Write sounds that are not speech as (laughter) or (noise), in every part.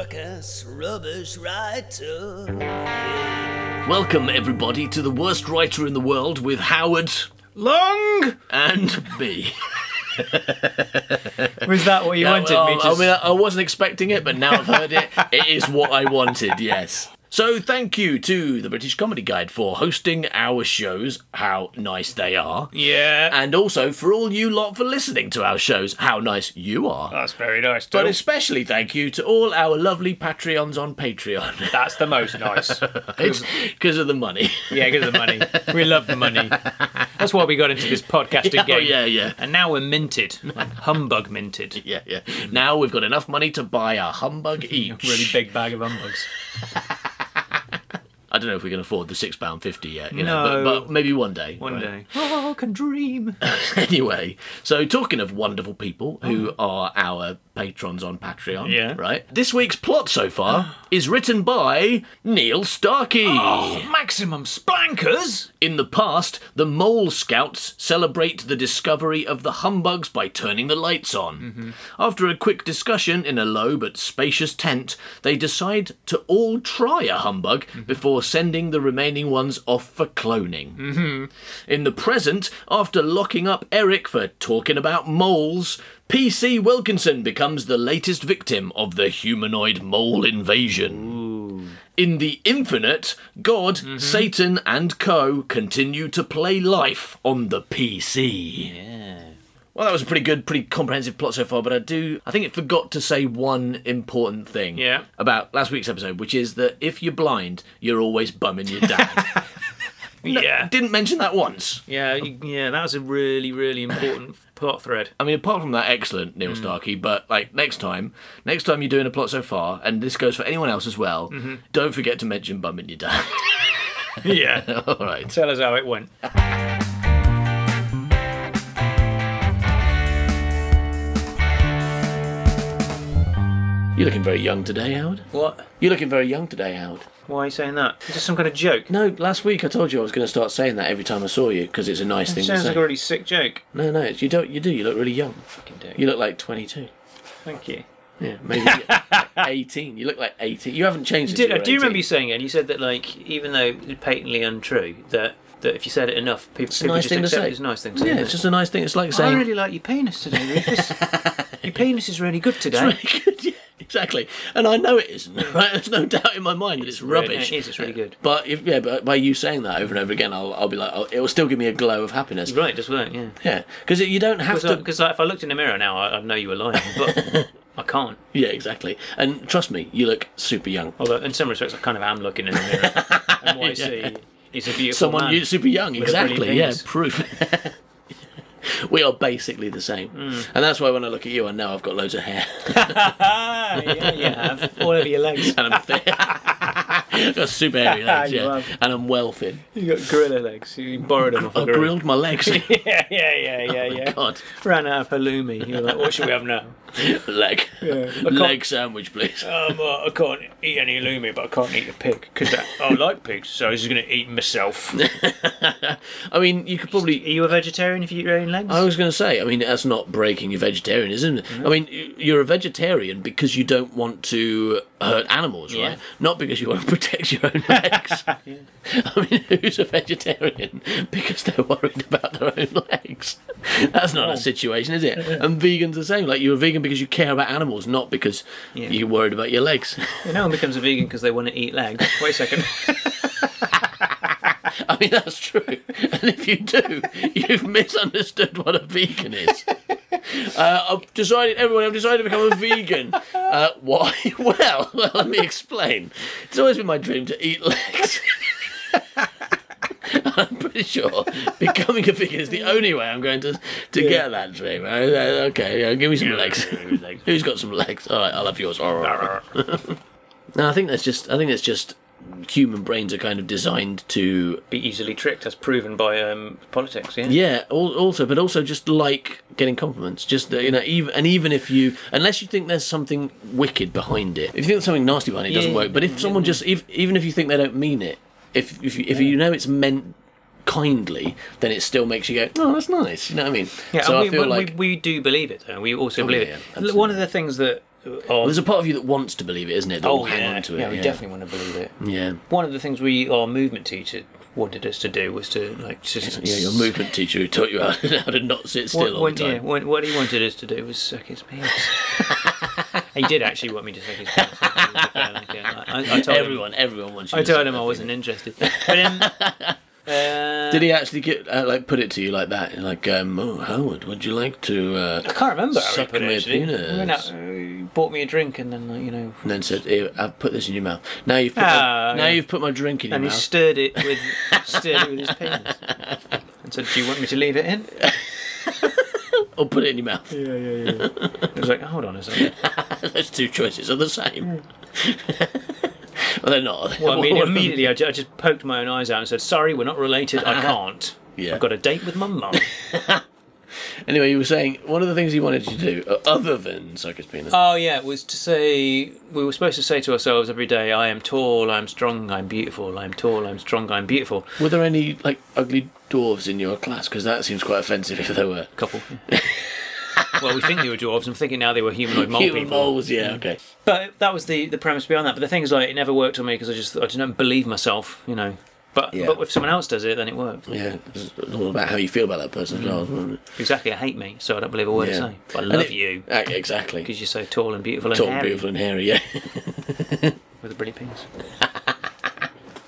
stupid, suck-ass, rubbish writer. Welcome, everybody, to the worst writer in the world with Howard Long and me. Was that what you wanted Well, me to I mean, I wasn't expecting it, but now I've heard it, it is what I wanted, yes. So, thank you to the British Comedy Guide for hosting our shows, how nice they are. Yeah. And also for all you lot for listening to our shows, how nice you are. That's very nice, too. But especially thank you to all our lovely Patreons on Patreon. (laughs) That's the most nice. (laughs) because of the money. yeah, because of the money. We love the money. That's why we got into this podcasting (laughs) Oh, game. Oh, yeah, yeah. And now we're minted. Like humbug minted. Yeah, yeah. Now we've got enough money to buy a humbug each. Really big bag of humbugs. I don't know if we can afford the six pound fifty yet. You know, No. but, but maybe one day. One right? day. (laughs) Oh, I can dream. anyway, so talking of wonderful people who oh. are our patrons on Patreon. Yeah. right? This week's plot so far (gasps) is written by Neil Starkey. Oh, maximum splankers. In the past, the Mole Scouts celebrate the discovery of the humbugs by turning the lights on. Mm-hmm. After a quick discussion in a low but spacious tent, they decide to all try a humbug mm-hmm. before sending the remaining ones off for cloning. Mm-hmm. In the present, after locking up Erick for talking about moles, PC Wilkinson becomes the latest victim of the humanoid mole invasion. In the infinite, God, mm-hmm. Satan, and co continue to play life on the PC. Yeah. Well, that was a pretty good, pretty comprehensive plot so far, but I do, I think it forgot to say one important thing Yeah. about last week's episode, which is that if you're blind, you're always bumming your dad. (laughs) No, yeah. Didn't mention that once. Yeah, yeah, that was a really, really important plot thread. I mean, apart from that, excellent, Neil hmm. Starkey. But like next time, next time you're doing a plot so far, and this goes for anyone else as well, mm-hmm. don't forget to mention bumming your dad. (laughs) (laughs) Yeah. All right. Tell us how it went. You're looking very young today, Howard. What? You're looking very young today, Howard. Why are you saying that? Is this some kind of joke? No, last week I told you I was going to start saying that every time I saw you because it's a nice It thing to sounds say. like a really sick joke. No, no, it's, you don't. You do. You look really young. Fucking dick. You look like 22. Thank you. Yeah, maybe (laughs) 18. You look like 18. You haven't changed. Did, since I you uh, do remember 18. you saying it, and you said that, like, even though it's patently untrue, that, that if you said it enough, people, a people nice just thing to accept say. it as a nice thing to say. Yeah, it's just a nice thing. It's like saying, I really like your penis today, Rufus. (laughs) your penis is really good today. really good. (laughs) Yeah, exactly. And I know it isn't. (laughs) Right? There's no doubt in my mind that it's, really- rubbish. it is, it's really good. But if yeah, but by you saying that over and over again, I'll, I'll be like, oh, it will still give me a glow of happiness. Right, just work, yeah. Yeah, because you don't have to. Because like, if I looked in the mirror now, I, I'd know you were lying, but I can't. Yeah, exactly. And trust me, you look super young. Although, in some respects, I kind of am looking in the mirror. and what I see is a beautiful Someone man. super young, with a brilliant exactly. Yeah, proof. (laughs) we are basically the same, Hmm. and that's why when I look at you, I know I've got loads of hair Ah, (laughs) yeah, you have. All over your legs. and I'm thin. (laughs) I've got super hairy legs, yeah, have. and I'm well thin. You got gorilla legs. You borrowed them off I grilled my legs. yeah, yeah, yeah, yeah, yeah. God, Ran out of halloumi. You were like, what should we have now? (laughs) leg, Yeah. Leg sandwich, please. Um, uh, I can't eat any halloumi, but I can't eat a pig because I like pigs, so I was just going to eat myself. (laughs) I mean, you could probably Are you a vegetarian if you eat your own legs? I was going to say, I mean, that's not breaking your vegetarianism. Mm-hmm. I mean, you're a vegetarian because you don't want to hurt animals, Yeah. right? Not because you want to protect your own legs. (laughs) I mean, who's a vegetarian because they're worried about their own legs? (laughs) That's not a situation, is it? (laughs) And vegans the same. Like, you're a vegan because you care about animals, not because Yeah. you're worried about your legs. (laughs) Yeah, no one becomes a vegan because they want to eat legs. Wait a second. I mean, that's true. And if you do, you've misunderstood what a vegan is. Uh, I've decided, everyone, I've decided to become a vegan. Uh, why? Well, well, let me explain. It's always been my dream to eat legs. I'm pretty sure becoming a figure is the only way I'm going to to get that dream. Uh, Okay, yeah, give me some legs. Who's got some legs? All right, I'll have yours. All right. (laughs) No, I think that's just. I think it's just human brains are kind of designed to. Be easily tricked, as proven by um, politics. Yeah. Yeah. Also, but also just like getting compliments. Just uh, you know, even and even if you, unless you think there's something wicked behind it, if you think there's something nasty behind it, it doesn't work. But if someone just, if, even if you think they don't mean it, if if you, if you know it's meant kindly, then it still makes you go, oh, that's nice. You know what I mean? Yeah, so and I we, feel we, like we do believe it, though. We also believe yeah, it. absolutely. One of the things that. Oh, there's a part of you that wants to believe it, isn't it? That will hang on to it. yeah, we definitely want to believe it. Yeah. One of the things we, our movement teacher, wanted us to do was to like just (laughs) Yeah, your movement teacher who taught you how, how to not sit still What, all the time. yeah, what, what he wanted us to do was suck his penis. (laughs) he did actually want me to suck his penis. I, I, I told everyone, everyone wants you. I to told him I wasn't interested. But um, (laughs) uh, Did he actually get uh, like put it to you like that? Like, um, oh, Howard, would you like to? Uh, I can't remember. how he Suck put it, my actually. penis. Went out, uh, he bought me a drink, and then like, you know, and then said, Here, I've put this in your mouth. Now you've put Ah, my, now yeah. you've put my drink in your mouth. and he mouth. stirred it with (laughs) stirred it with his penis, and said, "Do you want me to leave it in?" (laughs) or put it in your mouth. Yeah, yeah, yeah. I was like, "Hold on a second. (laughs) Those two choices are the same. Well, they're not. Well, I mean, immediately I ju- I just poked my own eyes out and said, "Sorry, we're not related. I (laughs) can't. Yeah. I've got a date with my mum." (laughs) Anyway, you were saying one of the things he wanted to do, uh, other than suck his penis. Oh yeah, it was to say we were supposed to say to ourselves every day, "I am tall, I am strong, I'm beautiful. I am tall, I'm strong, I'm beautiful." were there any like ugly dwarves in your class? Because that seems quite offensive if there were. a Couple. (laughs) well, we think they were dwarves. I'm thinking now they were humanoid mole Human people. moles, yeah, okay. But that was the the premise behind that. But the thing is, like, it never worked on me because I just I didn't believe myself, you know. But Yeah. but if someone else does it, then it works. Yeah, it's all about how you feel about that person as well. isn't it? Exactly. I hate me, so I don't believe a word I Yeah. say. But I And love it- you Ah, exactly. because you're so tall and beautiful and Tall, hairy beautiful, and hairy. Yeah, (laughs) with a pretty penis.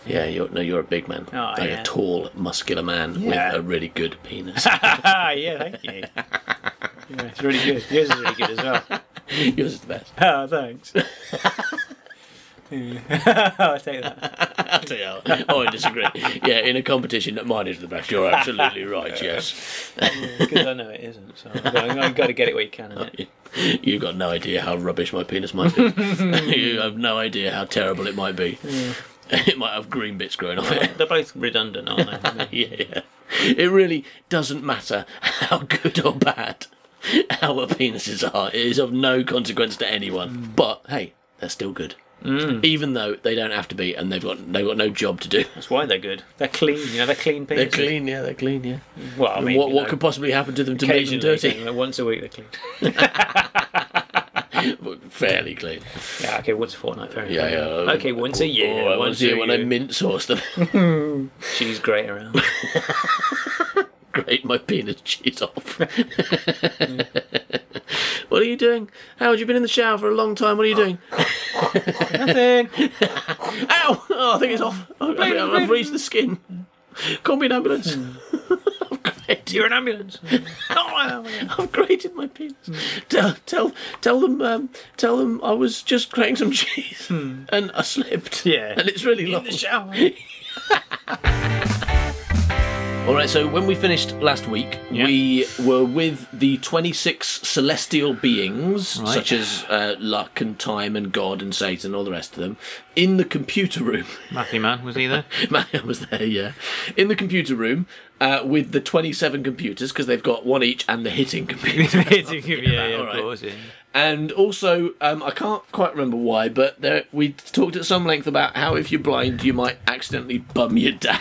yeah. You're no, you're a big man, Oh, like yeah. a tall, muscular man Yeah. with a really good penis. (laughs) yeah, thank you. (laughs) Yeah, it's really good. Yours is really good as well. (laughs) Yours is the best. Oh, thanks. (laughs) (laughs) I'll take that. I'll you. how- Oh, I disagree. Yeah, in a competition, mine is the best. You're absolutely right. Yes, Because I know it isn't. So I've got, I've got to get it where you can. innit? you've got no idea how rubbish my penis might be. you have no idea how terrible it might be. It might have green bits growing off it. They're both redundant, aren't they? yeah, yeah. It really doesn't matter how good or bad (laughs) our penises are. It is of no consequence to anyone. But hey, they're still good. Mm. Even though they don't have to be, and they've got they've got no job to do. That's why they're good. They're clean. You know, they're clean They're clean, yeah, they're clean, yeah. Well, I mean, what what know, could possibly happen to them to make them dirty? like, once a week they're clean. (laughs) Fairly clean. Yeah, okay, once a fortnight, fair Yeah, enough. yeah. Uh, okay, once a year. Right, once once a year a when I year. mint sauce them. (laughs) She's great around. Grate my penis cheese off. (laughs) what are you doing? Howard, you've been in the shower for a long time. What are you doing? Nothing. (laughs) Ow! Oh, I think it's off. I've, I've, I've reached the skin. Call me an ambulance. (laughs) You're an ambulance. oh, I've grated my penis. Tell, tell, tell them, um, tell them I was just grating some cheese and I slipped. Yeah. and it's really long. in the shower. All right, so when we finished last week, Yeah. we were with the 26 celestial beings, Right. such as uh, luck and time and God and Satan, and all the rest of them, in the computer room. (laughs) Matthew Man, was he there? (laughs) Matt was there, yeah. In the computer room uh, with the 27 computers, because they've got one each and the hitting computer. (laughs) yeah, yeah, All of right. course. Yeah. And also, um, I can't quite remember why, but there, we talked at some length about how if you're blind, you might accidentally bum your dad.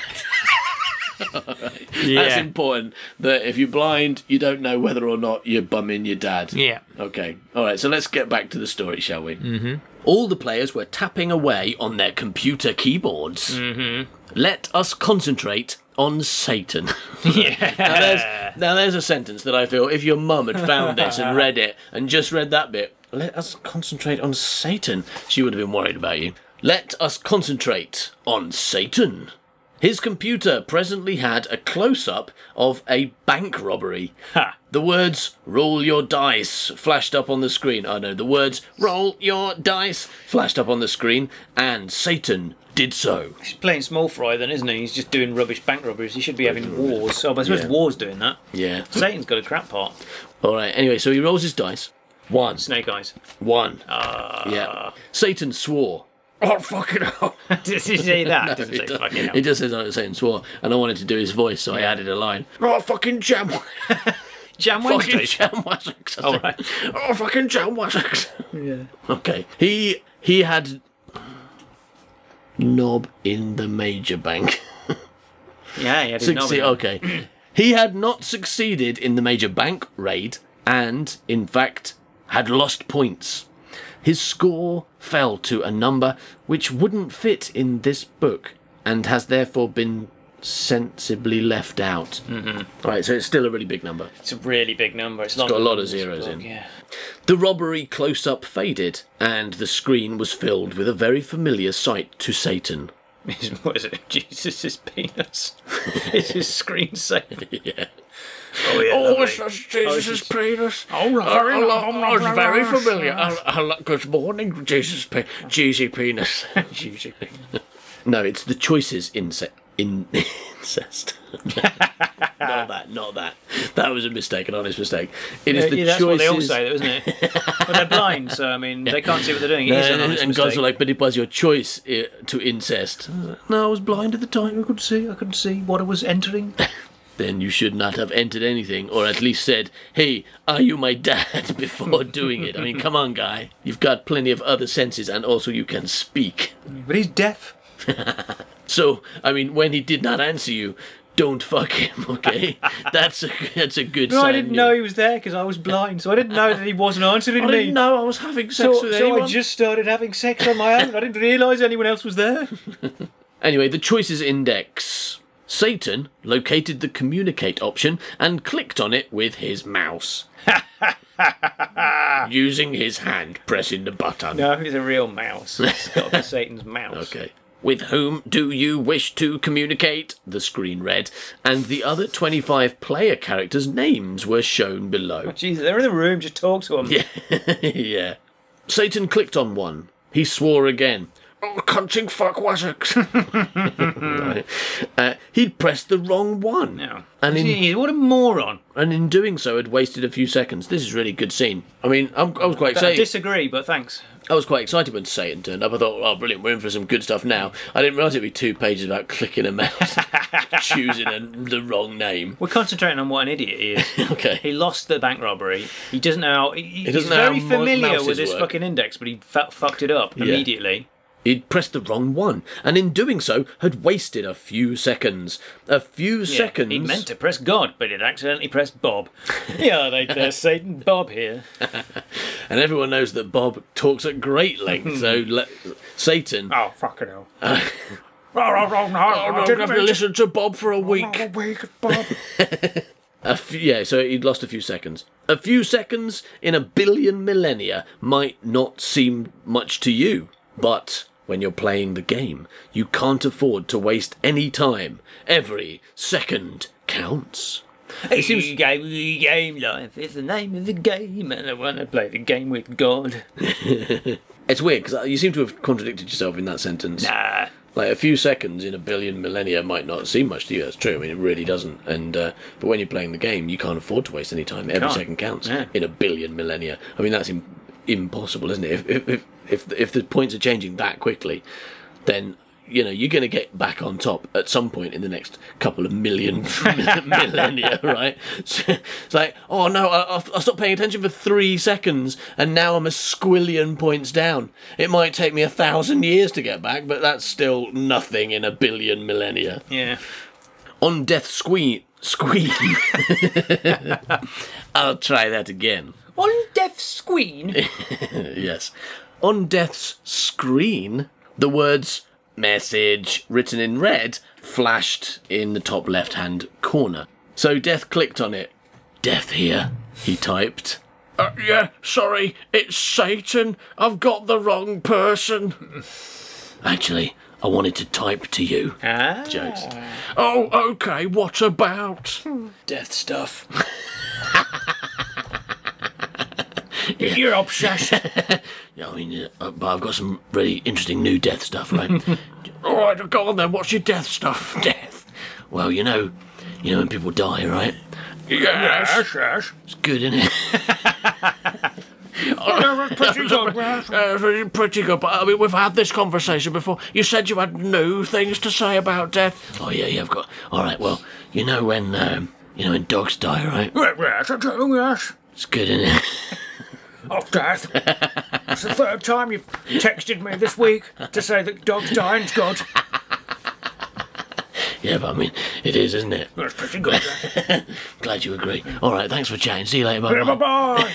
That's important. That if you're blind, you don't know whether or not you're bumming your dad. Yeah. Okay. All right. So let's get back to the story, shall we? Mm-hmm. All the players were tapping away on their computer keyboards. Mm-hmm. Let us concentrate on Satan. (laughs) Yeah. now, there's, now there's a sentence that I feel if your mum had found this and read it and just read that bit, let us concentrate on Satan, she would have been worried about you. Let us concentrate on Satan. His computer presently had a close up of a bank robbery. Ha. The words roll your dice flashed up on the screen. Oh no, the words roll your dice flashed up on the screen, and Satan did so. He's playing small fry then, isn't he? He's just doing rubbish bank robberies. He should be having wars. So I suppose Yeah. war's doing that. Yeah. Satan's got a crap part. All right. Anyway, so he rolls his dice. One. Snake eyes. One. Ah. yeah. Satan swore. Oh fucking hell! (laughs) Does he say that? No, Doesn't he say does- fucking hell. He just says oh, Satan swore, and I wanted to do his voice, so I added a line. Oh fucking jam! (laughs) Jam fucking Wednesday. jam Wessex. Oh, right. Oh fucking jam Wessex. Yeah. Okay. He he had knob in the major bank. (laughs) Yeah, he had his knob Succeed- in. okay. (clears throat) he had not succeeded in the major bank raid and, in fact, had lost points. His score fell to a number which wouldn't fit in this book and has therefore been sensibly left out. Mm-hmm. Right, so it's still a really big number. It's a really big number. It's, it's got a lot of zeros in. Yeah. The robbery close up faded, and the screen was filled with a very familiar sight to Satan. (laughs) what is it? Jesus' penis. (laughs) it's his screensaver. (laughs) yeah. Oh, yeah. Oh, lovely. it's just Jesus' penis. Oh, Oh, very hello. lovely. Oh, it's very familiar. Oh, hello. Good morning, Jesus' pe- Jeezy penis. (laughs) Jesus' penis. no, it's the choices ince- in (laughs) incest. (laughs) not that, not that. That was a mistake, an honest mistake. It is Yeah, the yeah, that's choices. what they all say, though, isn't it? but they're blind, so I mean, they can't see what they're doing. No, is an and, honest and guys mistake. are like, but it was your choice uh, to incest. No, I was blind at the time. I couldn't see. I couldn't see what I was entering. Then you should not have entered anything, or at least said, "Hey, are you my dad?" (laughs) before doing it. I mean, come on, guy. You've got plenty of other senses, and also you can speak. But he's deaf. (laughs) So, I mean, when he did not answer you, don't fuck him. (laughs) Okay, that's a that's a good No, sign. I didn't know he was there because I was blind, so I didn't know that he wasn't answering I me. didn't know I was having sex So, with so anyone. I just started having sex on my own. I didn't realise anyone else was there. Anyway, the choices index. Satan located the communicate option and clicked on it with his mouse. (laughs) Using his hand, pressing the button. No, he's a real mouse. It's got to be (laughs) Satan's mouse. Okay. With whom do you wish to communicate? The screen read, and the other 25 player characters' names were shown below. Oh, Jesus, they're in the room. Just talk to them. Yeah. (laughs) yeah. Satan clicked on one. He swore again. Oh, cunting fuck Wessex. (laughs) right. uh, he'd pressed the wrong one. No. And in, Gee, what a moron. and in doing so, had wasted a few seconds. This is a really good scene. I mean, I'm, I was quite I excited. disagree, but thanks. I was quite excited when Satan turned up. I thought, oh, brilliant, we're in for some good stuff now. I didn't realise it'd be two pages about clicking a mouse, (laughs) choosing a, the wrong name. We're concentrating on what an idiot he is. (laughs) Okay. He lost the bank robbery. He doesn't know. How, he, doesn't he's know very familiar with this work. fucking index, but he fu- fucked it up Yeah. immediately. He'd pressed the wrong one, and in doing so, had wasted a few seconds. A few Yeah, seconds. He meant to press God, but he'd accidentally pressed Bob. yeah, they, there's uh, (laughs) Satan Bob here. (laughs) And everyone knows that Bob talks at great length, so (laughs) le- Satan. Oh, fucking hell. Oh, no, have to listen to Bob for a oh, week. Bob. A few, yeah, so he'd lost a few seconds. A few seconds in a billion millennia might not seem much to you, but when you're playing the game, you can't afford to waste any time. Every second counts. It seems game, game life is the name of the game, and I want to play the game with God. (laughs) It's weird because you seem to have contradicted yourself in that sentence. Nah. Like a few seconds in a billion millennia might not seem much to you. That's true. I mean, it really doesn't. And uh, but when you're playing the game, you can't afford to waste any time. Every can't. second counts Yeah. in a billion millennia. I mean, that's Im- impossible, isn't it? If if, if if if the points are changing that quickly, then you know you're going to get back on top at some point in the next couple of million (laughs) millennia, right? So, it's like, oh no, I, I stopped paying attention for three seconds, and now I'm a squillion points down. It might take me a thousand years to get back, but that's still nothing in a billion millennia. Yeah. On death squeen, squeen. (laughs) (laughs) I'll try that again. On death Screen. yes. On Death's screen, the words message written in red flashed in the top left hand corner. So Death clicked on it. Death here, he typed. Uh, yeah, sorry, it's Satan. I've got the wrong person. Actually, I wanted to type to you. ah. Jokes. Oh, okay, what about? Death stuff. (laughs) You're obsessed. (laughs) Yeah, I mean, uh, but I've got some really interesting new death stuff, right? (laughs) All right, go on then. What's your death stuff? (laughs) Death. Well, you know, you know when people die, right? Yes, yes. It's good, isn't it? Pretty good, yes. Uh, pretty- pretty good, but I mean, we've had this conversation before. You said you had new things to say about death. Oh yeah, yeah, I've got. All right, well, you know when, um, you know when dogs die, right? Yes, yes. It's good, isn't it? Oh, Death. It's the third time you've texted me this week to say that dogs dying's good. yeah, but I mean, it is, isn't it? That's pretty good. (laughs) Glad you agree. All right, thanks for chatting. See you later, (laughs) Bye bye.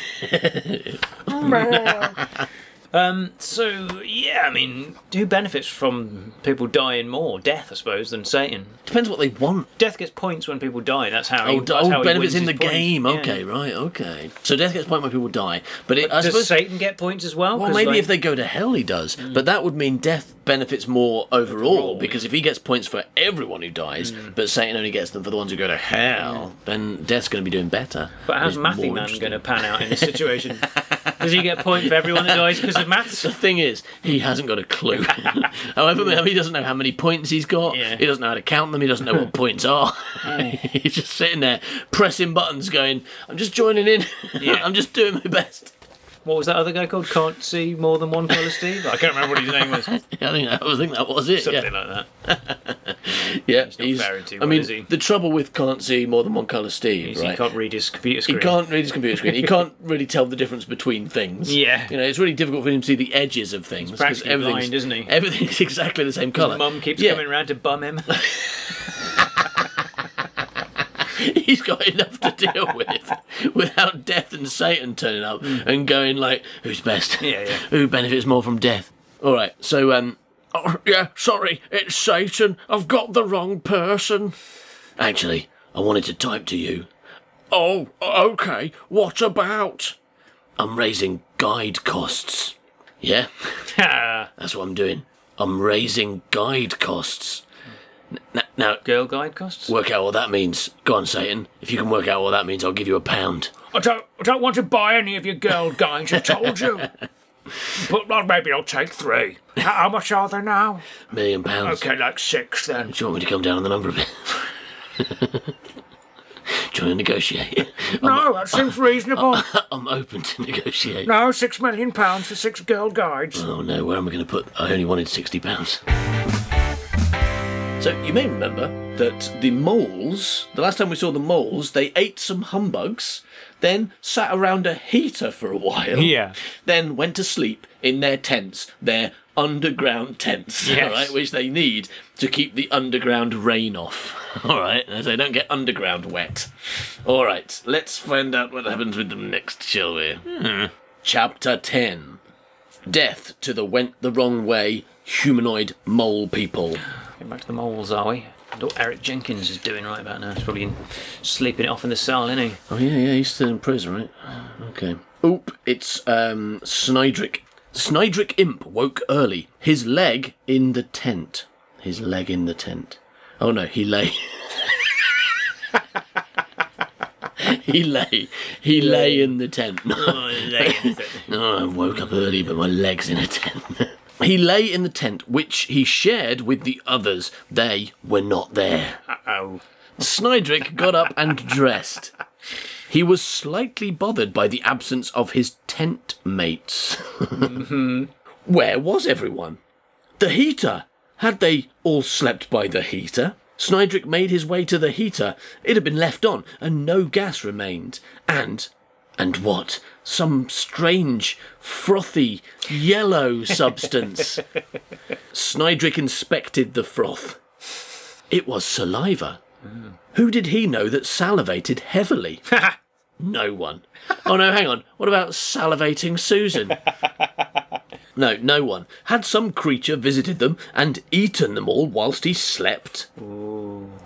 bye. Um, so yeah, I mean, who benefits from people dying more? Death, I suppose, than Satan. Depends what they want. Death gets points when people die. That's how. He, Oh, that's how oh he oh, benefits in the points. game. Yeah. Okay, right, okay. So death gets points when people die, but it, I Does suppose. Satan get points as well? Well, maybe like- if they go to hell, he does. Mm. But that would mean death benefits more overall, Overall, because if he gets points for everyone who dies, mm. but Satan only gets them for the ones who go to hell, mm. then death's going to be doing better. But how's Matthew Man going to pan out in this situation? (laughs) Does he get a point for everyone that dies because of maths? The thing is, he hasn't got a clue. (laughs) However, he doesn't know how many points he's got. Yeah. He doesn't know how to count them. He doesn't know what (laughs) points are. Mm. (laughs) he's just sitting there pressing buttons, going, "I'm just joining in. Yeah. I'm just doing my best." What was that other guy called? Can't see more than one colour, Steve. I can't remember what his name was. (laughs) I think that, I think that was it. Something yeah. like that. (laughs) Yeah, not he's. fair into I what mean, is he? the trouble with can't see more than one colour Steve, He right? can't read his computer screen. He can't read his computer screen. He (laughs) can't really tell the difference between things. Yeah. you know, it's really difficult for him to see the edges of things. 'cause practically everything's- blind, isn't he? Everything's exactly the same colour. Mum keeps Yeah. coming round to bum him. (laughs) He's got enough to deal with without death and Satan turning up and going like, "Who's best? Yeah, yeah. (laughs) Who benefits more from death?" All right, so um, oh, yeah, sorry, it's Satan. I've got the wrong person. Actually, I wanted to type to you. Oh, okay. What about? I'm raising guide costs. Yeah, (laughs) that's what I'm doing. I'm raising guide costs. N- now, Girl guide costs? work out what that means. Go on, Satan. If you can work out what that means, I'll give you a pound. I don't, I don't want to buy any of your girl guides, I told you. (laughs) But well, maybe I'll take three. How, how much are they now? Million pounds. Okay, like six then. Do you want me to come down on the number a bit? (laughs) Do you want to negotiate? (laughs) No, that seems reasonable. I'm open to negotiate. No, six million pounds for six girl guides. Oh no, where am I going to put? I only wanted sixty pounds. So you may remember that the moles, the last time we saw the moles, they ate some humbugs, then sat around a heater for a while. (laughs) Yeah. Then went to sleep in their tents, their underground tents, (laughs) Yes. all right, which they need to keep the underground rain off. (laughs) All right, so they don't get underground wet. All right, let's find out what happens with them next, shall we? Hmm. Chapter 10 Death to the went the wrong way humanoid mole people. Getting back to the moles, are we? What Erick Jenkins is doing right about now. He's probably sleeping it off in the cell, isn't he? Oh, yeah, yeah, he's still in prison, right? Okay. Oop, it's um, Snydrick. Snydrick Imp woke early, his leg in the tent. His leg in the tent. Oh no, he lay. (laughs) he lay. He lay in the (laughs) tent. Oh, I woke up early, but my leg's in a tent. (laughs) he lay in the tent, which he shared with the others. They were not there. Oh. Snydrick got up and dressed. He was slightly bothered by the absence of his tent mates. (laughs) Where was everyone? The heater! Had they all slept by the heater? Snydrick made his way to the heater. It had been left on, and no gas remained. And. And what? Some strange, frothy, yellow substance. (laughs) Snydrick inspected the froth. It was saliva. Who did he know that salivated heavily? (laughs) no one. Oh no, hang on. What about salivating Susan? (laughs) No, no one. Had some creature visited them and eaten them all whilst he slept?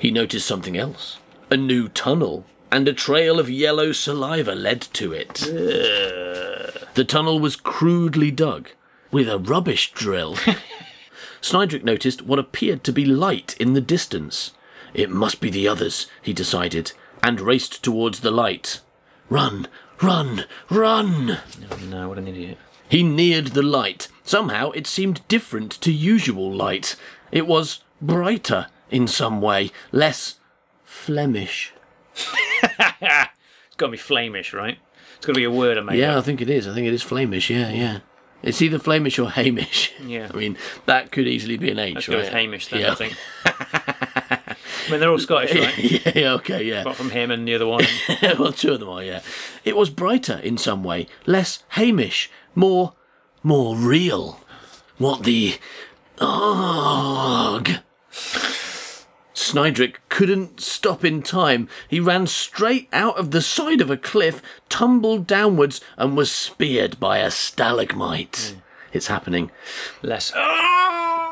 He noticed something else. A new tunnel, and a trail of yellow saliva led to it. The tunnel was crudely dug, with a rubbish drill. (laughs) Snydrick noticed what appeared to be light in the distance. It must be the others, he decided, and raced towards the light. Run, run, run! No, what an idiot. He neared the light. Somehow it seemed different to usual light, It was brighter in some way, less Flemish. It's got to be flamish, right? It's got to be a word I made Yeah, I think it is. I think it is Flemish. Yeah, yeah. It's either Flemish or Hamish. (laughs) Yeah. I mean, that could easily be an H. Let's go with? Hamish then, yeah. I think. (laughs) I mean, they're all Scottish, right? (laughs) yeah, yeah, okay, yeah. Apart from him and the other one. well, two of them are, yeah. It was brighter in some way, less Hamish, more, more real. What the. Oh, Ugh. Snydrick couldn't stop in time. He ran straight out of the side of a cliff, tumbled downwards, and was speared by a stalagmite. Hmm. It's happening. Less. Ah,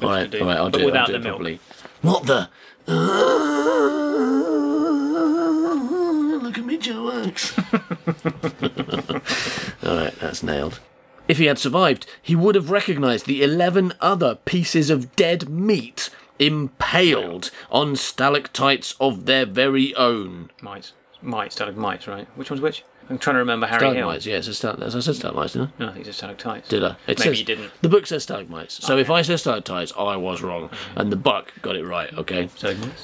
all right, all right, I'll but do it. without I'll do the it milk. properly. What the? Ah, look at me, Joe Works. (laughs) all right, that's nailed. If he had survived, he would have recognised the 11 other pieces of dead meat impaled on stalactites of their very own. Mites. Mites, stalagmites, right? Which one's which? I'm trying to remember Harry Stalagmites, Hill. yeah, it's a stal- as I said stalagmites, didn't I? No, I think it's stalactites. Did I? It Maybe says, you didn't. The book says stalagmites. So if I say stalactites, I was wrong. And the buck got it right, okay? Stalagmites?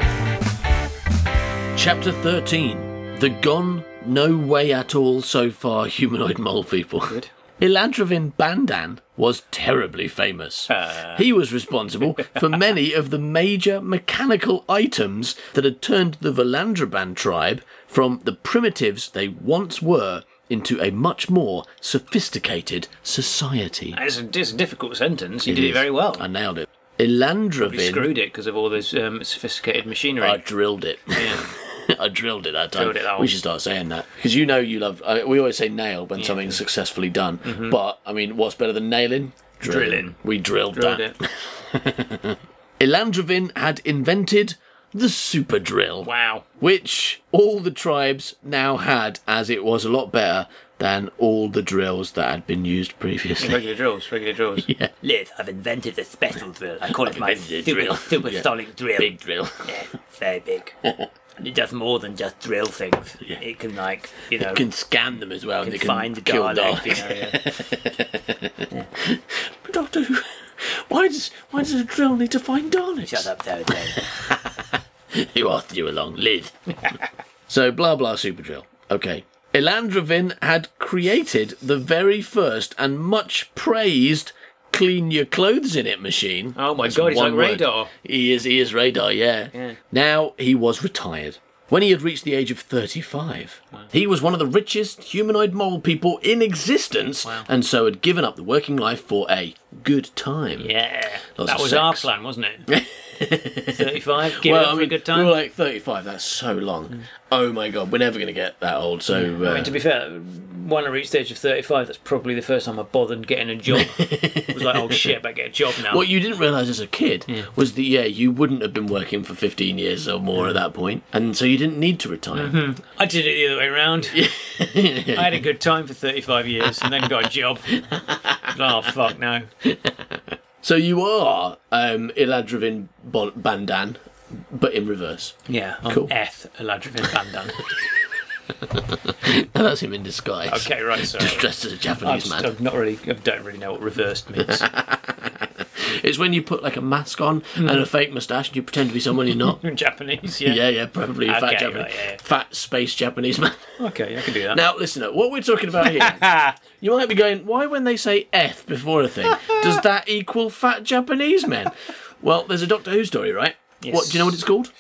Chapter 13 The Gone No Way At All So Far Humanoid Mole People. Good. Elandrovin Bandan was terribly famous. he was responsible for many of the major mechanical items that had turned the Valandraban tribe from the primitives they once were into a much more sophisticated society. It's a, it's a difficult sentence. You It did is. it very well. I nailed it. You Elandrovin. screwed it because of all this um, sophisticated machinery. I drilled it. Yeah. (laughs) (laughs) I drilled it that time. Drilled it out. We should start saying that because you know you love. I, we always say nail when something's successfully done, but I mean, what's better than nailing? Mm-hmm. Drilling. We drilled, Drilled that. it. (laughs) Elandrovin had invented the super drill, Wow. which all the tribes now had, as it was a lot better than all the drills that had been used previously. Regular drills, regular drills. (laughs) yeah, Liz, I've invented a special drill. I call it my invented a super, drill. supersonic drill. big drill. Yeah, very big. And it does more than just drill things. It can like, you know, You can scan them as well. and can they can find the Daleks, you know, yeah. (laughs) Doctor, why does why does a drill need to find Daleks? Shut up, Sarah (laughs) Who asked you along, Liz? (laughs) so, blah blah super drill. Okay. Elandrovin had created the very first and much praised clean your clothes in it machine. Oh my That's God, he's like word. radar. He is, he is radar, yeah. Yeah. Now he was retired. When he had reached the age of 35, he was one of the richest humanoid mole people in existence and so had given up the working life for a good time. Yeah. Lots that was our plan, wasn't it? (laughs) 35, give it well, up I for mean, a good time. we were like 35, that's so long. Oh my god, we're never going to get that old, so... Uh, I mean, to be fair, when I reached the age of 35, that's probably the first time I bothered getting a job. (laughs) I was like, oh shit, I better get a job now. What you didn't realise as a kid was that, yeah, you wouldn't have been working for 15 years or more at that point, and so you didn't need to retire. I did it the other way around. (laughs) I had a good time for 35 years and then got a job. oh, fuck no. (laughs) So you are um, bon- Bandan, but in reverse. Yeah, I'm Cool. Eth Bandan. And (laughs) (laughs) that's him in disguise. Okay, right, sorry. Just dressed as a I'm, Japanese just, man. I'm not really, I don't really know what reversed means. It's when you put like a mask on and a hmm. fake moustache and you pretend to be someone you're not. (laughs) Japanese, yeah. yeah, yeah, probably a fat Japanese, right, yeah, yeah. fat space Japanese man. (laughs) Okay, I can do that. Now, listen up. What we're talking about here, (laughs) you might be going, why when they say F before a thing, does that equal fat Japanese men? Well, there's a Doctor Who story, right? What do you know what it's called?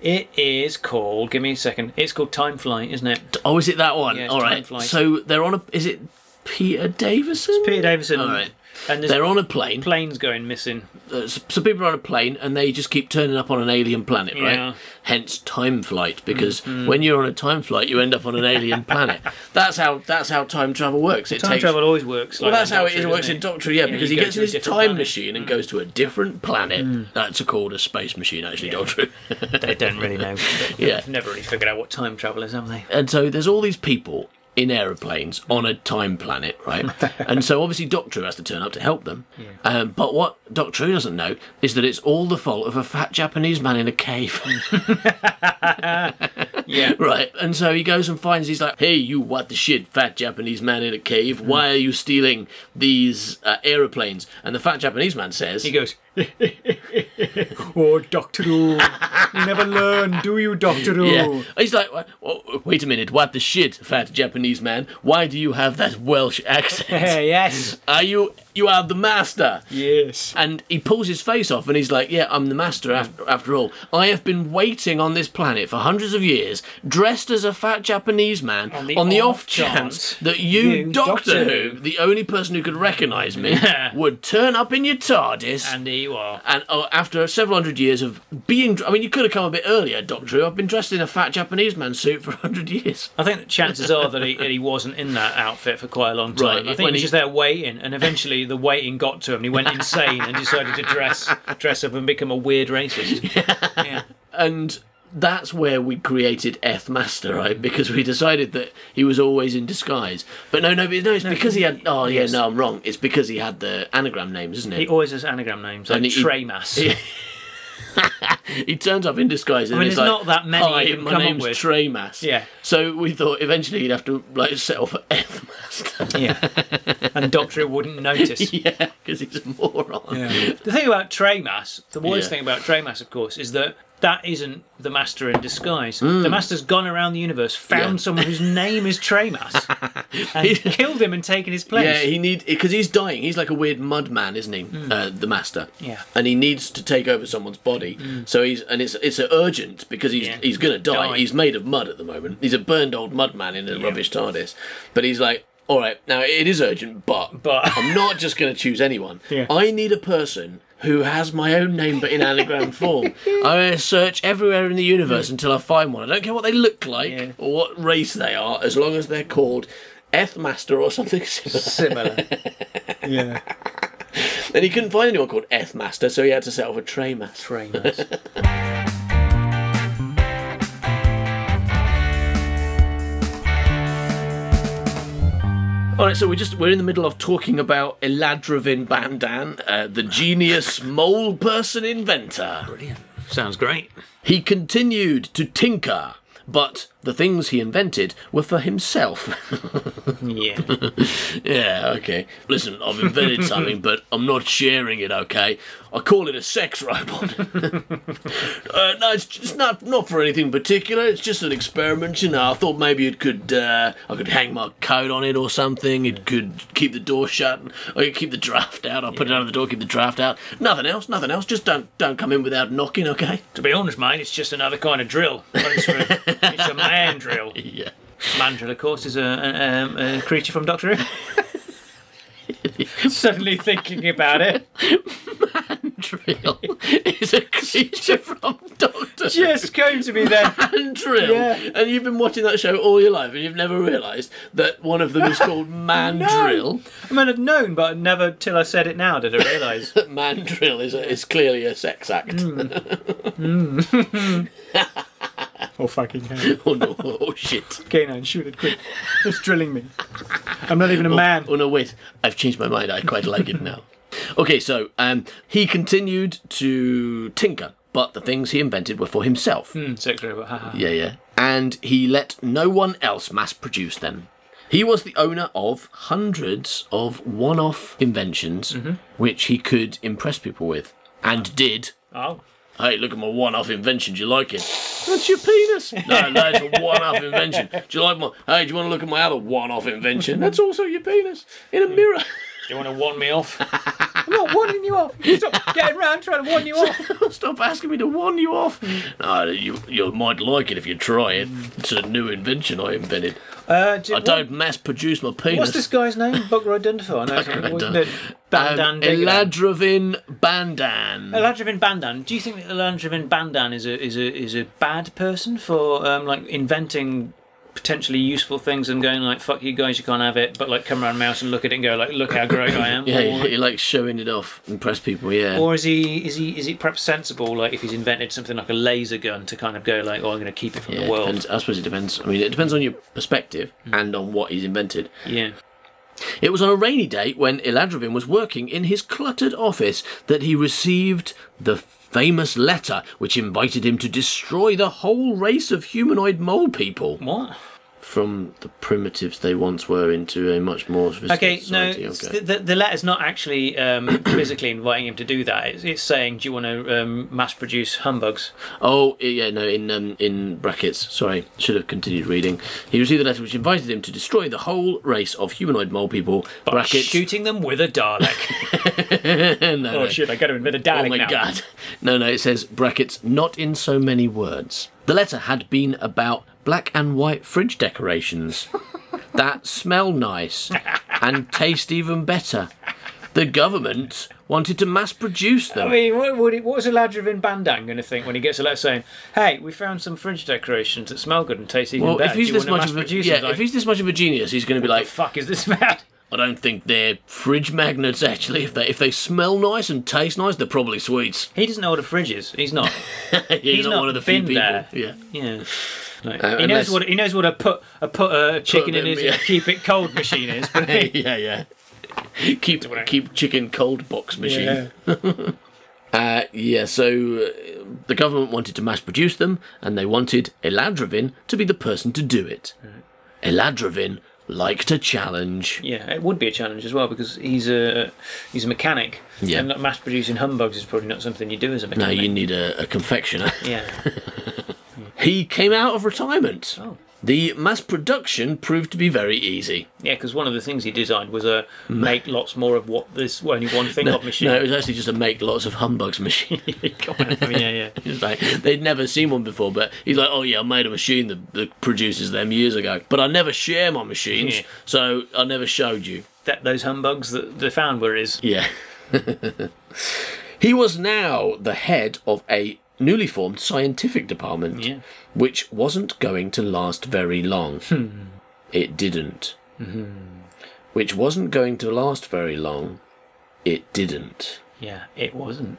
It is called, give me a second, it's called Time Flight, isn't it? Oh, is it that one? Yeah, it's All Time right. Flight. So they're on a. Is it Peter Davison? Peter Davison. All right. And They're on a plane. planes going missing. Uh, so so people are on a plane and they just keep turning up on an alien planet, right? Yeah. Hence time flight, mm, because mm. when you're on a time flight, you end up on an alien planet. (laughs) That's how that's how time travel works. It Time takes. travel always works. Well, like that's that how it is. It Doctor, works in Doctor, yeah, You know, because you he go gets to in a his different time planet. machine and mm. goes to a different planet. That's called a space machine, actually, Doctor. Who. They don't really know. (laughs) Yeah. They've never really figured out what time travel is, have they? and so there's all these people in aeroplanes on a time planet, right? (laughs) and so obviously Doctor Who has to turn up to help them. Um, but what Doctor Who doesn't know is that it's all the fault of a fat Japanese man in a cave. (laughs) Yeah. (laughs) Right. And so he goes and finds, he's like, hey, you what the shit, fat Japanese man in a cave. Why are you stealing these uh, aeroplanes? And the fat Japanese man says, He goes, (laughs) Oh, Doctor Who. You never learn, do you, Doctor Who? Yeah. He's like, oh, wait a minute, what the shit, fat Japanese man? Why do you have that Welsh accent? (laughs) yes. Are you, you are the master? Yes. And he pulls his face off and he's like, Yeah, I'm the master after, after all. I have been waiting on this planet for hundreds of years, dressed as a fat Japanese man, on the the, off off chance chance that you, you, Doctor, Doctor Who, Who- the only person who could recognise me, (laughs) would turn up in your TARDIS. And there you are. And oh, after several hundred years of being, I mean, you could have come a bit earlier, Doctor Who. I've been dressed in a fat Japanese man suit for a (laughs) hundred years. I think that chances are that he, that he wasn't in that outfit for quite a long time. Right, I think when he was he- just there waiting, and eventually the waiting got to him. He went insane and decided to dress dress up and become a weird racist. (laughs) Yeah. and that's where we created Eth Master, right? Because we decided that he was always in disguise. But no, no, but no, it's because he had. Oh, yeah, Yes. no, I'm wrong. It's because he had the anagram names, isn't it? He always has anagram names like And he- Tremas. (laughs) He, (laughs) he turns up in disguise and I mean, he's there's like, not that many Hi, my name's with." Tremas. Yeah. So we thought eventually he'd have to like settle for Eth Master. Yeah. And Doctor Who wouldn't notice. (laughs) yeah, because he's a moron. The thing about Trey Tremas, the worst Yeah. thing about Trey Tremas, of course, is that that isn't the Master in disguise. Hmm. The Master's gone around the universe, found Yeah. someone whose name is Tremas, (laughs) and killed him and taken his place. Yeah, he need because he's dying. He's like a weird mud man, isn't he? Uh, the master. Yeah. And he needs to take over someone's body. So he's and it's it's urgent because he's Yeah. he's gonna die. Die. He's made of mud at the moment. He's a burned old mud man in a rubbish TARDIS. But he's like, all right, now it is urgent, but But- I'm not just gonna choose anyone. (laughs) Yeah. I need a person. Who has my own name but in anagram (laughs) form? Gonna search everywhere in the universe until I find one. I don't care what they look like Yeah. or what race they are, as long as they're called Eth Master or something similar. Similar. (laughs) yeah. And he couldn't find anyone called Eth Master, so he had to settle for Tray Master. Tremas. (laughs) All right, so we're just we're in the middle of talking about Eladravin Bandan, uh, the genius mole person inventor. Brilliant. Sounds great. He continued to tinker, but the things he invented were for himself. Yeah. (laughs) yeah, okay. Listen, I've invented something, but I'm not sharing it. Okay, I call it a sex robot. (laughs) uh, no, it's just not not for anything particular. It's just an experiment. You know, I thought maybe it could uh, I could hang my coat on it or something. It could keep the door shut. I could keep the draft out. I'll put it under the door, keep the draft out. Nothing else. Nothing else. Just don't don't come in without knocking. Okay. to be honest, mate, it's just another kind of drill. But It's, for- (laughs) it's a man drill. (laughs) Yeah. Man drill, of course, is a, a, um, a creature from Doctor Who. (laughs) Suddenly thinking about it. Drill is a creature from Doctor. Who. Just came to me then. Mandrill. Yeah. And you've been watching that show all your life and you've never realised that one of them is called (laughs) Mandrill. No. I mean, I'd known, but never till I said it now did I realise. That Mandrill is, a, is clearly a sex act. Oh, fucking hell. (laughs) oh no, oh shit. Canine, shoot it quick. It's drilling me. I'm not even a man. Oh no, wait. I've changed my mind. I quite like it now. Okay, so um, he continued to tinker, but the things he invented were for himself. Hmm, sex robot, haha. Yeah, yeah. And he let no one else mass produce them. He was the owner of hundreds of one off inventions which he could impress people with. And did. Oh. Hey, look at my one off invention. Do you like it? That's your penis. (laughs) No, no, it's a one off invention. Do you like my. Hey, do you want to look at my other one off invention? That's also your penis in a mirror. (laughs) Do you want to warn me off? (laughs) I'm not warning you off. You Stop getting round trying to warn you off. (laughs) Stop asking me to warn you off. No, you, you might like it if you try it. It's a new invention I invented. Uh, do, I don't mass produce my penis. What's this guy's name? (laughs) Buckroy Dunderford. I know. Buckroy Wasn't it Bandan Um? Eladravin Bandan. Eladravin Bandan. Do you think that Eladravin Bandan is a is a is a bad person for um, like inventing potentially useful things and going like fuck you guys you can't have it, but like come around mouse and look at it and go like look how great I am. (laughs) yeah, or, he, he likes showing it off, impress people. Yeah. or is he is he is it perhaps sensible like if he's invented something like a laser gun to kind of go like oh I'm going to keep it from yeah, the world. depends. I suppose it depends. I mean, it depends on your perspective hmm. and on what he's invented. Yeah. It was on a rainy day when Eladravin was working in his cluttered office that he received the famous letter which invited him to destroy the whole race of humanoid mole people What? From the primitives they once were into a much more Okay, sophisticated no, society. it's- Okay. the, the, letter's not actually um, (clears throat) physically inviting him to do that. It's, it's saying, do you want to um, mass produce humbugs? Oh yeah, no. In um, in brackets. Sorry, should have continued reading. He received a letter which invited him to destroy the whole race of humanoid mole people. By brackets. shooting them with a Dalek. no, (laughs) no. oh shit, I got to invent a Dalek Oh my now. god. No, no, it says brackets, not in so many words. The letter had been about black and white fridge decorations that smell nice and taste even better. The government wanted to mass produce them. I mean, what, would it, what was Eladravin Bandan going to think when he gets a letter saying, "Hey, we found some fridge decorations that smell good and taste even Well, better. if he's this much of a yeah. Like, if he's this much of a genius, he's going to be the like, fuck is this about? (laughs) I don't think they're fridge magnets. Actually, if they if they smell nice and taste nice, they're probably sweets. He doesn't know what a fridge is. He's not. (laughs) Yeah, You're He's not, not one of the few people. there. Yeah. Yeah. Uh, he knows what he knows what a put a put a chicken in them- his yeah. keep it cold machine is, (laughs) but yeah, yeah. Keep keep chicken cold box machine. yeah. (laughs) Uh, yeah, so uh, the government wanted to mass produce them, and they wanted Eladravin to be the person to do it. Eladravin liked a challenge. Yeah, it would be a challenge as well because he's a he's a mechanic. Yeah. And mass producing humbugs is probably not something you do as a mechanic. No, you need a, a confectioner. Yeah. (laughs) he came out of retirement. Oh. The mass production proved to be very easy. Yeah, because one of the things he designed was a make lots more of what this only one thing of machine. No, it was actually just a make lots of humbugs machine. (laughs) I mean, yeah, yeah. (laughs) It's like they'd never seen one before, but he's like, "Oh yeah, I made a machine that, that produces them years ago, but I never share my machines, Yeah. so I never showed you." That those humbugs that they found were his. Yeah. (laughs) he was now the head of a newly formed scientific department, Yeah. which wasn't going to last very long. Hmm. It didn't. Hmm. Which wasn't going to last very long. It didn't. Yeah, it wasn't.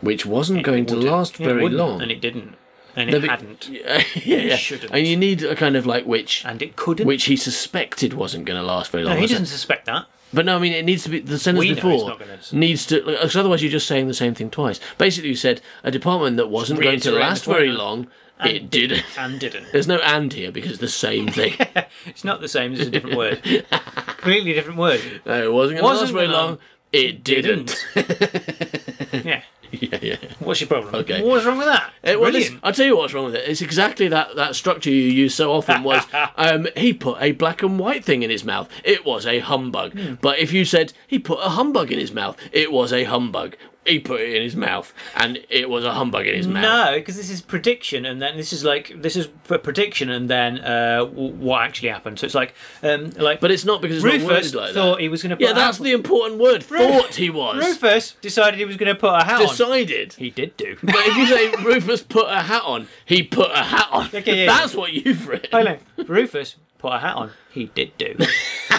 Which wasn't going to Wouldn't. last Yeah, very long. and it didn't, and it but- hadn't, (laughs) yeah, yeah. shouldn't. And you need a kind of like which, and it couldn't. which he suspected wasn't going to last very long. no, he Was it? suspect that. But no, I mean it needs to be the sentence We before needs to because otherwise you're just saying the same thing twice. Basically, you said a department that wasn't going to last very long. And It didn't. and didn't. There's no and here because it's the same thing. (laughs) It's not the same. It's a different word. (laughs) Completely different word. no, it wasn't going to last very gonna- long. It didn't. (laughs) yeah. (laughs) yeah, yeah. What's your problem? Okay. What's wrong with that? Eh, well, Brilliant. I'll tell you what's wrong with it. It's exactly that, that structure you use so often was (laughs) um, he put a black and white thing in his mouth. It was a humbug. Hmm. But if you said he put a humbug in his mouth, it was a humbug. He put it in his mouth, and it was a humbug in his mouth. No, because this is prediction, and then this is like this is a prediction, and then uh, w- what actually happened. So it's like, um, like, But it's not because it's not Rufus worded like thought that. he was going to. Put Yeah, that's the important word. Thought he was. Rufus decided he was going to put a hat on. Decided. He did do. But if you say (laughs) Rufus put a hat on, he put a hat on. Okay, yeah, that's what you've written. I know. Rufus put a hat on. He did do. (laughs)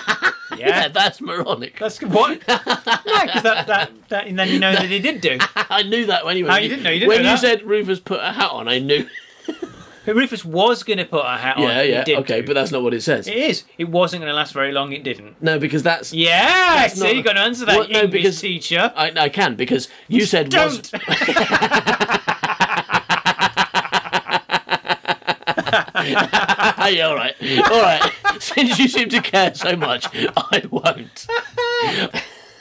Yeah, that's moronic. That's good. What? (laughs) no, because that, that, that, and then you know that he did do. (laughs) I knew that anyway. Oh, you didn't know, you didn't when know you that? said Rufus put a hat on, I knew. (laughs) Rufus was going to put a hat on. Yeah, yeah, did okay, do. but that's not what it says. It is. It wasn't going to last very long. It didn't. no, because that's Yeah, That's see, not- you got to answer that, What? No, because- teacher. I, I can because you said was. (laughs) yeah, all right, all right. (laughs) Since you seem to care so much, I won't.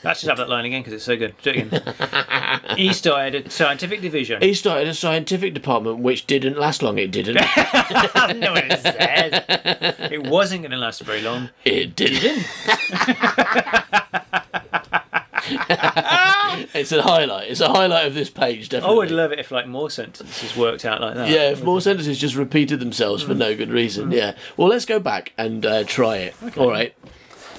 Let's just have that line again because it's so good. Do it again. (laughs) he started a scientific division. He started a scientific department which didn't last long. It didn't. I know what it says. It wasn't going to last very long. It didn't. (laughs) it's a highlight. It's a highlight of this page, definitely. I would love it if like more sentences worked out like that. Yeah, if more sentences just repeated themselves for no good reason. Yeah. Well, let's go back and uh, try it. All right.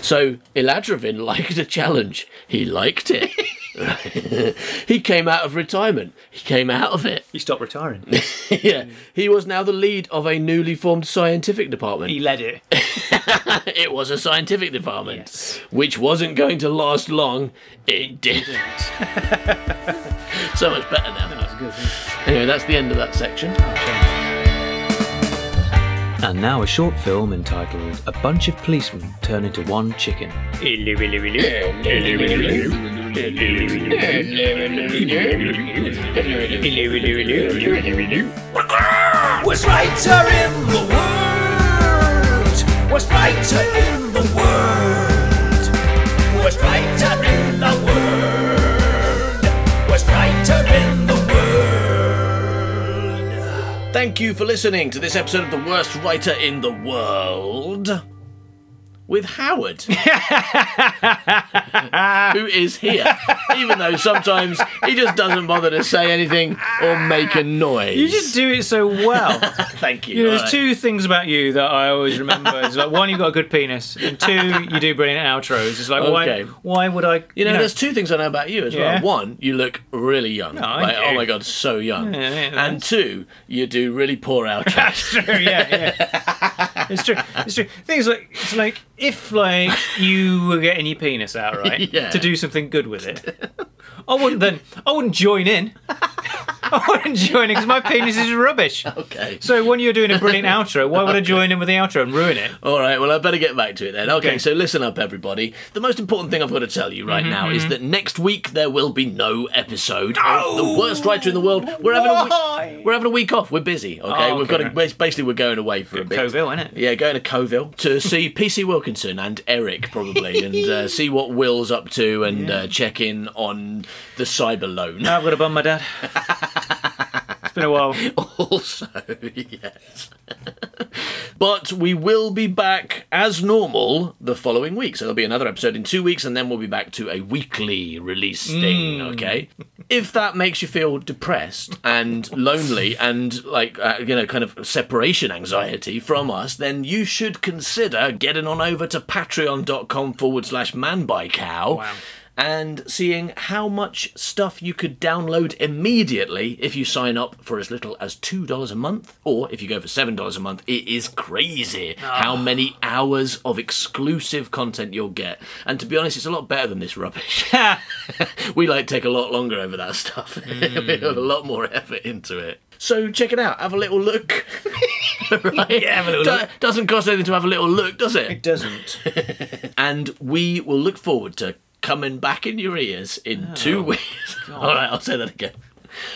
So Eladravin liked a challenge. He liked it. (laughs) (laughs) he came out of retirement. He came out of it. He stopped retiring. (laughs) yeah. He was now the lead of a newly formed scientific department. He led it. (laughs) it was a scientific department, Yes. which wasn't going to last long. It didn't. so much better now. That's good. Anyway, that's the end of that section. And now a short film entitled A Bunch of Policemen Turn into One Chicken. Worst writer in the world. Worst writer in the world. Worst writer Thank you for listening to this episode of The Worst Writer in the World with Howard, (laughs) who is here, even though sometimes he just doesn't bother to say anything or make a noise. You just do it so well. (laughs) Thank you. You know, there's two things about you that I always remember. It's like one, you've got a good penis, and two, you do brilliant outros. It's like Okay. why? Why would I? You know, there's two things I know about you as Yeah. well. One, you look really young. I like, oh my god, so young. Yeah, yeah, and two, you do really poor (laughs) outros. That's true. Yeah, yeah. It's true. It's true. Things like it's like if like you were getting your penis out right (laughs) Yeah. to do something good with it. I wouldn't then. I wouldn't join in. (laughs) I wouldn't join in because my penis is rubbish. (laughs) okay. So when you're doing a brilliant outro, why would I (laughs) join in with the outro and ruin it? All right, well, I better get back to it then. Okay, Okay. so listen up, everybody. The most important thing I've got to tell you Mm-hmm, right now is that next week there will be no episode of The Worst Writer in the World. We're having, a week, we're having a week off. We're busy, okay? Oh, We've got okay. to, basically, we're going away for a bit. Coville, innit? Yeah, going to Coville to see PC Wilkinson and Erick probably, and uh, see what Will's up to, and uh, check in on the cyber loan. I've got to bum, my dad. It's a while. also, yes. but we will be back as normal the following week. So there'll be another episode in two weeks, and then we'll be back to a weekly release thing, okay? If that makes you feel depressed and lonely and like, uh, you know, kind of separation anxiety from us, then you should consider getting on over to patreon.com forward slash man by cow Wow. And seeing how much stuff you could download immediately if you sign up for as little as $2 a month, or if you go for $7 a month. It is crazy how ah. many hours of exclusive content you'll get. And to be honest, it's a lot better than this rubbish. (laughs) we like take a lot longer over that stuff. (laughs) we hmm. have a lot more effort into it. So check it out. Have a little look. (laughs) right? Yeah, have a little Do- look. Doesn't cost anything to have a little look, does it? it? doesn't. and we will look forward to coming back in your ears in Oh, two weeks. (laughs) All right, I'll say that again.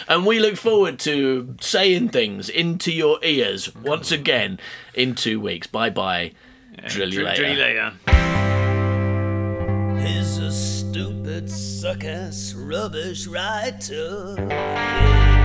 And we look forward to saying things into your ears once again in two weeks. Bye bye. Drill you later. Drill later. He's a stupid, suck ass, rubbish writer. Yeah.